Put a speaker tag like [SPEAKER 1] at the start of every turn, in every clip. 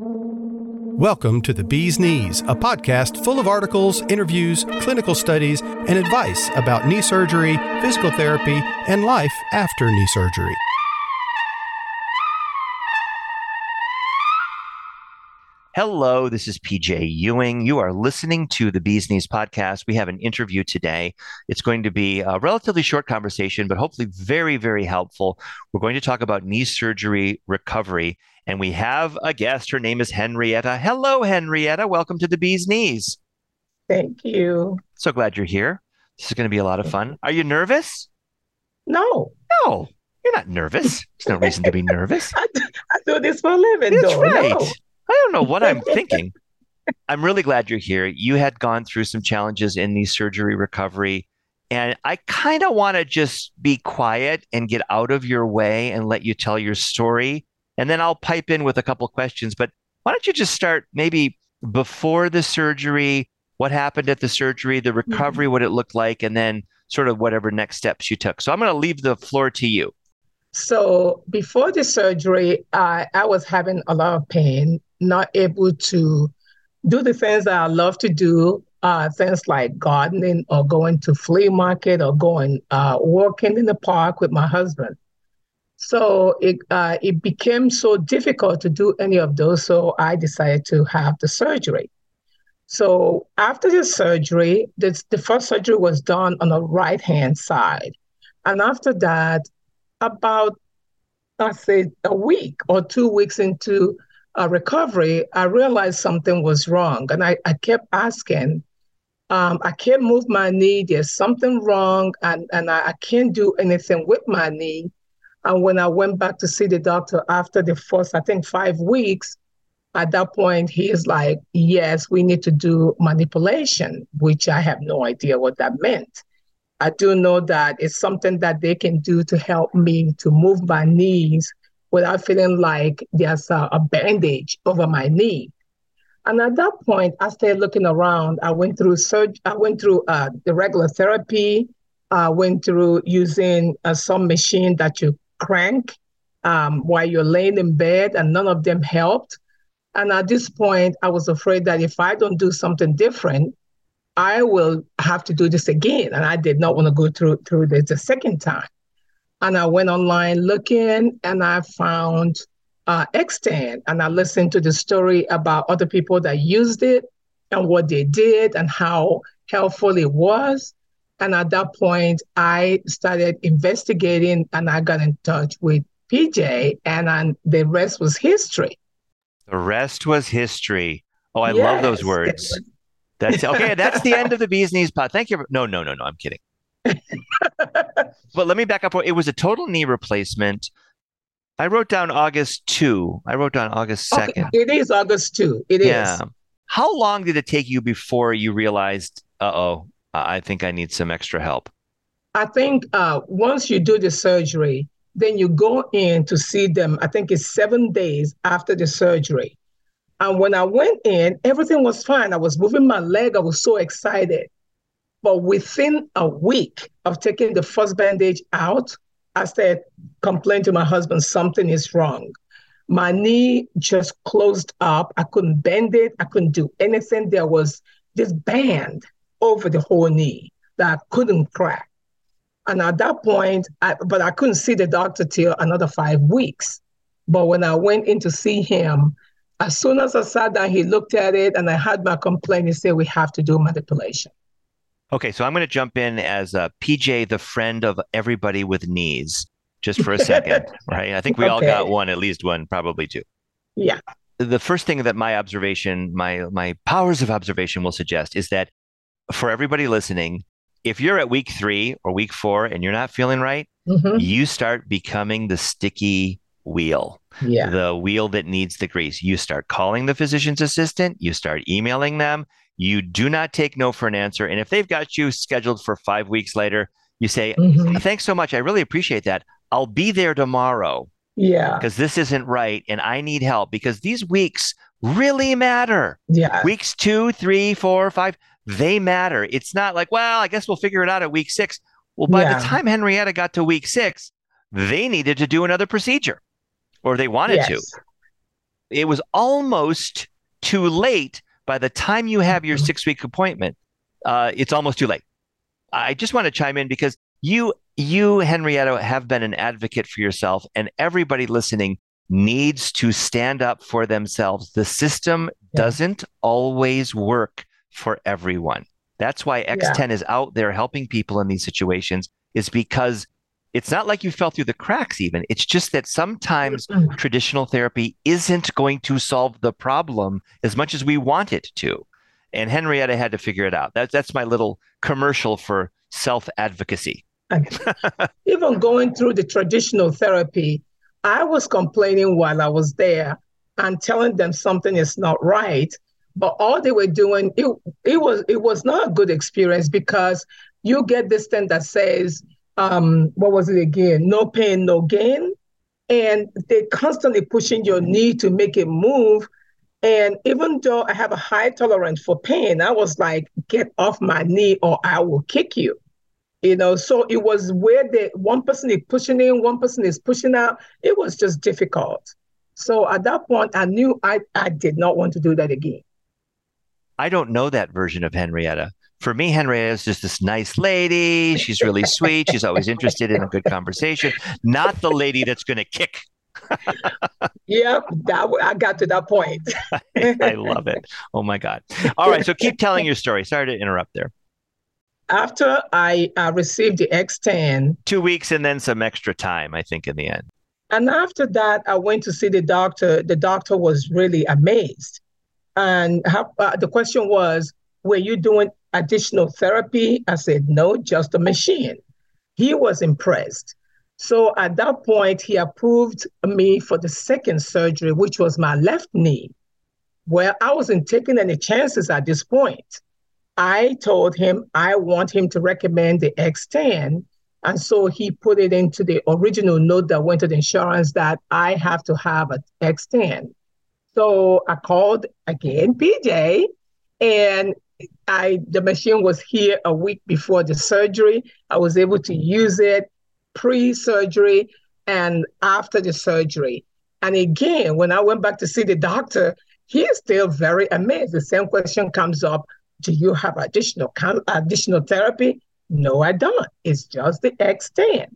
[SPEAKER 1] Welcome to The Bee's Knees, a podcast full of articles, interviews, clinical studies, and advice about knee surgery, physical therapy, and life after knee surgery.
[SPEAKER 2] Hello, this is PJ Ewing. You are listening to the Bee's Knees podcast. We have an interview today. It's going to be a relatively short conversation, but hopefully very, very helpful. We're going to talk about knee surgery recovery, and we have a guest. Her name is Henrietta. Hello, Henrietta. Welcome to the Bee's Knees.
[SPEAKER 3] Thank you.
[SPEAKER 2] So glad you're here. This is going to be a lot of fun. Are you nervous?
[SPEAKER 3] No.
[SPEAKER 2] No, you're not nervous. There's no reason to be nervous.
[SPEAKER 3] I, I do this for a living,
[SPEAKER 2] That's
[SPEAKER 3] though.
[SPEAKER 2] right.
[SPEAKER 3] No.
[SPEAKER 2] I don't know what I'm thinking. I'm really glad you're here. You had gone through some challenges in the surgery recovery. And I kind of want to just be quiet and get out of your way and let you tell your story. And then I'll pipe in with a couple questions. But why don't you just start maybe before the surgery, what happened at the surgery, the recovery, what it looked like, and then sort of whatever next steps you took. So I'm going to leave the floor to you.
[SPEAKER 3] So before the surgery, I, I was having a lot of pain, not able to do the things that I love to do, uh, things like gardening or going to flea market or going uh, walking in the park with my husband. So it uh, it became so difficult to do any of those. So I decided to have the surgery. So after the surgery, this, the first surgery was done on the right hand side, and after that, about I say a week or two weeks into uh, recovery, I realized something was wrong, and I, I kept asking. Um, I can't move my knee. There's something wrong, and and I, I can't do anything with my knee. And when I went back to see the doctor after the first, I think five weeks, at that point he is like, "Yes, we need to do manipulation," which I have no idea what that meant. I do know that it's something that they can do to help me to move my knees without feeling like there's a, a bandage over my knee. And at that point, I started looking around. I went through surg- I went through uh, the regular therapy. I went through using uh, some machine that you crank um, while you're laying in bed, and none of them helped. And at this point, I was afraid that if I don't do something different, I will have to do this again. And I did not want to go through through this a second time. And I went online looking and I found uh, X10 and I listened to the story about other people that used it and what they did and how helpful it was. And at that point, I started investigating and I got in touch with PJ and I, the rest was history.
[SPEAKER 2] The rest was history. Oh, I love those words. That's okay. That's the end of the bee's knees pod. Thank you. No, no, no, no. I'm kidding. But let me back up. It was a total knee replacement. I wrote down August 2. I wrote down August 2nd.
[SPEAKER 3] Okay, It is August 2. It is.
[SPEAKER 2] yeah. How long did it take you before you realized, uh oh, I think I need some extra help?
[SPEAKER 3] I think uh, once you do the surgery, then you go in to see them. I think it's seven days after the surgery. And when I went in, everything was fine. I was moving my leg. I was so excited. But within a week of taking the first bandage out, I started complaining to my husband, something is wrong. My knee just closed up. I couldn't bend it. I couldn't do anything. There was this band over the whole knee that I couldn't crack. And at that point, I, but I couldn't see the doctor till another five weeks. But when I went in to see him, as soon as I sat down, he looked at it and I had my complaint. He said, We have to do manipulation.
[SPEAKER 2] Okay, so I'm going to jump in as uh, PJ, the friend of everybody with knees, just for a second, right? I think we all got one, at least one, probably two.
[SPEAKER 3] Yeah.
[SPEAKER 2] The first thing that my observation, my my powers of observation will suggest is that for everybody listening, if you're at week three or week four and you're not feeling right,
[SPEAKER 3] Mhm.
[SPEAKER 2] you start becoming the sticky wheel.
[SPEAKER 3] Yeah.
[SPEAKER 2] the wheel that needs the grease. You start calling the physician's assistant, you start emailing them. You do not take no for an answer. And if they've got you scheduled for five weeks later, you say,
[SPEAKER 3] Mhm.
[SPEAKER 2] Thanks so much. I really appreciate that. I'll be there tomorrow
[SPEAKER 3] Yeah.
[SPEAKER 2] because this isn't right and I need help because these weeks really matter.
[SPEAKER 3] Yeah.
[SPEAKER 2] Weeks two, three, four, five, they matter. It's not like, well, I guess we'll figure it out at week six. Well, by
[SPEAKER 3] Yeah.
[SPEAKER 2] the time Henrietta got to week six, they needed to do another procedure or they wanted to. It was almost too late by the time you have your
[SPEAKER 3] Mhm.
[SPEAKER 2] six week appointment. Uh, it's almost too late. I just want to chime in because you, you, Henrietta, have been an advocate for yourself, and everybody listening needs to stand up for themselves. The system
[SPEAKER 3] Yeah.
[SPEAKER 2] doesn't always work for everyone. That's why X10 is out there helping people in these situations, is because it's not like you fell through the cracks, even. It's just that sometimes
[SPEAKER 3] Mhm.
[SPEAKER 2] traditional therapy isn't going to solve the problem as much as we want it to. And Henrietta had to figure it out. That's that's my little commercial for self advocacy.
[SPEAKER 3] Even going through the traditional therapy, I was complaining while I was there and telling them something is not right. But all they were doing, it, it was it was not a good experience because you get this thing that says, um, what was it again? No pain, no gain. And they're constantly pushing your knee to make it move. And even though I have a high tolerance for pain, I was like, get off my knee or I will kick you you know so it was where the one person is pushing in one person is pushing out it was just difficult so at that point i knew i i did not want to do that again
[SPEAKER 2] I don't know that version of Henrietta. For me, Henrietta is just this nice lady. She's really sweet. She's always interested in a good conversation, not the lady that's going to kick.
[SPEAKER 3] yep, that w- i got to that point
[SPEAKER 2] I love it. Oh my God. All right. So keep telling your story. Sorry to interrupt there.
[SPEAKER 3] after i uh, received the x10
[SPEAKER 2] Two weeks and then some extra time, I think, in the end.
[SPEAKER 3] And after that, I went to see the doctor. The doctor was really amazed. And how, uh, the question was, were you doing additional therapy? I said, no, just a machine. He was impressed. So at that point, he approved me for the second surgery, which was my left knee. Well, I wasn't taking any chances at this point. I told him I want him to recommend the X10 and so he put it into the original note that went to the insurance that I have to have an X10. So I called again PJ and I the machine was here a week before the surgery. I was able to use it pre-surgery and after the surgery. And again, when I went back to see the doctor, he is still very amazed. The same question comes up: Do you have additional additional therapy? No, I don't. It's just the X10.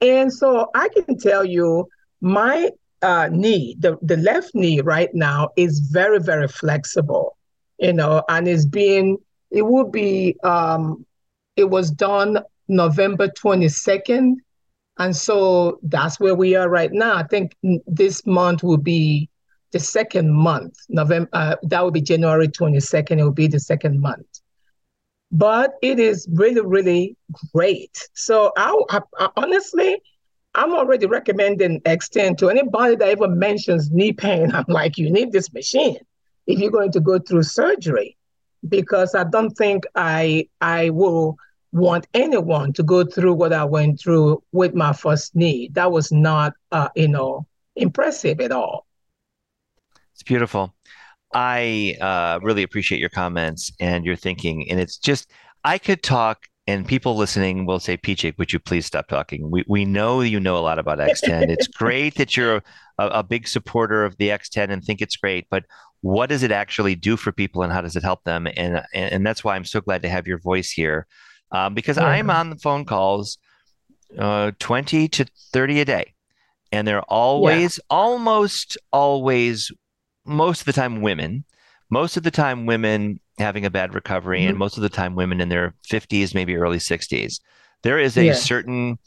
[SPEAKER 3] And so I can tell you my uh, knee, the, the left knee right now is very, very flexible, you know, and it's being, it will be, um, it was done November 22nd. And so that's where we are right now. I think this month will be the second month, November, uh, that will be January 22nd. It will be the second month but it is really, really great. So I, I, I, honestly, I'm already recommending X10 to anybody that even mentions knee pain. I'm like, you need this machine if you're going to go through surgery, because I don't think I I will want anyone to go through what I went through with my first knee. That was not, uh, you know, impressive at all.
[SPEAKER 2] It's beautiful. I uh, really appreciate your comments and your thinking. And it's just, I could talk, and people listening will say, PJ, would you please stop talking? We, we know you know a lot about X10. it's great that you're a, a big supporter of the X10 and think it's great, but what does it actually do for people and how does it help them? And, and, and that's why I'm so glad to have your voice here um, because yeah. I'm on the phone calls uh, 20 to 30 a day. And they're always, yeah. almost always most of the time women most of the time women having a bad recovery mm-hmm. and most of the time women in their 50s maybe early 60s there is a yeah. certain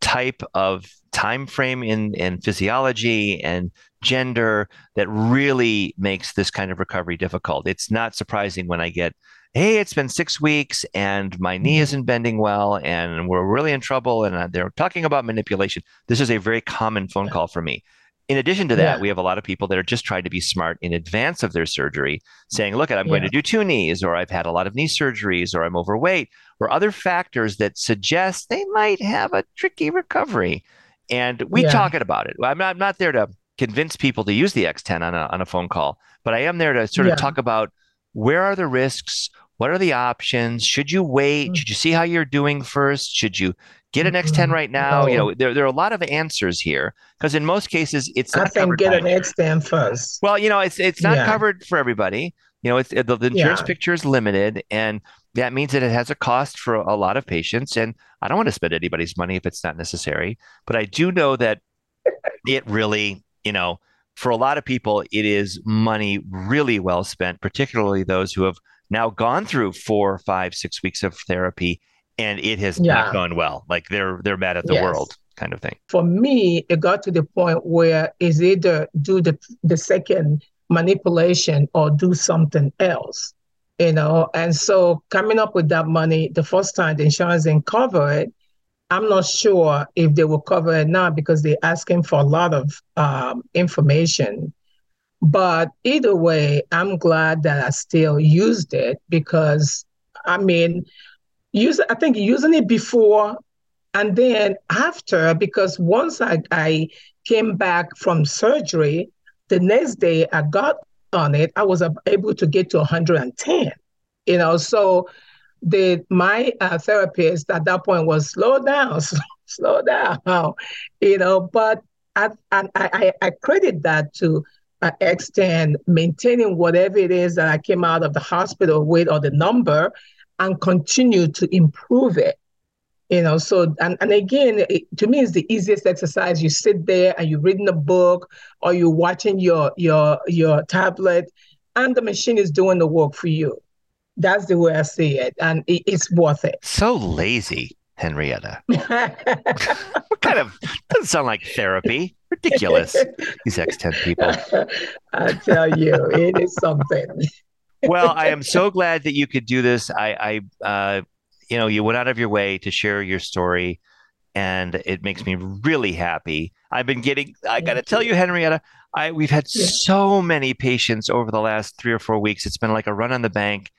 [SPEAKER 2] type of time frame in in physiology and gender that really makes this kind of recovery difficult. It's not surprising when i get hey it's been six weeks and my knee isn't bending well and we're really in trouble and they're talking about manipulation. This is a very common phone call for me in addition to that, yeah. we have a lot of people that are just trying to be smart in advance of their surgery, saying, look, I'm yeah. going to do two knees, or I've had a lot of knee surgeries, or I'm overweight, or other factors that suggest they might have a tricky recovery. And we yeah. talk about it. I'm not, I'm not there to convince people to use the X10 on a, on a phone call, but I am there to sort of talk about where are the risks? What are the options? Should you wait? Mm-hmm. Should you see how you're doing first? Should you get an X10 mm-hmm. right now. No. You know, there, there are a lot of answers here because in most cases it's
[SPEAKER 3] I think get an X10 first.
[SPEAKER 2] Well, you know, it's it's not yeah. covered for everybody. You know, it's the, the insurance yeah. picture is limited, and that means that it has a cost for a lot of patients. And I don't want to spend anybody's money if it's not necessary. But I do know that it really, you know, for a lot of people, it is money really well spent, particularly those who have now gone through four, five, six weeks of therapy and it has yeah. not gone well. Like they're they're mad at the yes. world kind of thing.
[SPEAKER 3] For me, it got to the point where is either do the the second manipulation or do something else. You know, and so coming up with that money, the first time the insurance didn't cover it, I'm not sure if they will cover it now because they're asking for a lot of um, information. But either way, I'm glad that I still used it because, I mean, use I think using it before and then after because once I, I came back from surgery, the next day I got on it, I was able to get to 110. You know, so the my uh, therapist at that point was slow down, slow, down, you know. But I I, I, I credit that to uh, X10 maintaining whatever it is that I came out of the hospital with or the number, and continue to improve it. You know, so and, and again, it, to me, it's the easiest exercise. You sit there and you're reading a book or you're watching your your your tablet, and the machine is doing the work for you. That's the way I see it, and it, it's worth it.
[SPEAKER 2] So lazy, Henrietta. what kind of doesn't sound like therapy? Ridiculous. These X10 people.
[SPEAKER 3] I tell you, it is something.
[SPEAKER 2] well, I am so glad that you could do this. I, I, uh, you know, you went out of your way to share your story, and it makes me really happy. I've been getting. I got to tell you, Henrietta, I we've had yeah. so many patients over the last three or four weeks. It's been like a run on the bank.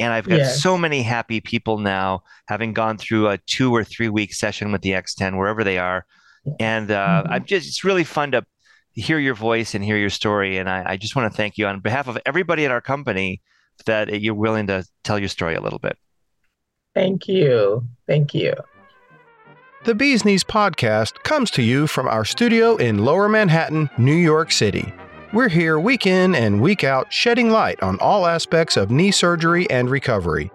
[SPEAKER 2] And I've got yes. so many happy people now, having gone through a two or three week session with the X10, wherever they are. And uh, mm-hmm. I'm just, it's really fun to hear your voice and hear your story. And I, I just want to thank you on behalf of everybody at our company that you're willing to tell your story a little bit.
[SPEAKER 3] Thank you. Thank you.
[SPEAKER 1] The Bee's Knees podcast comes to you from our studio in Lower Manhattan, New York City. We're here week in and week out shedding light on all aspects of knee surgery and recovery.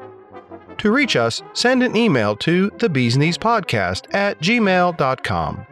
[SPEAKER 1] To reach us, send an email to the Bees Knees podcast at gmail.com.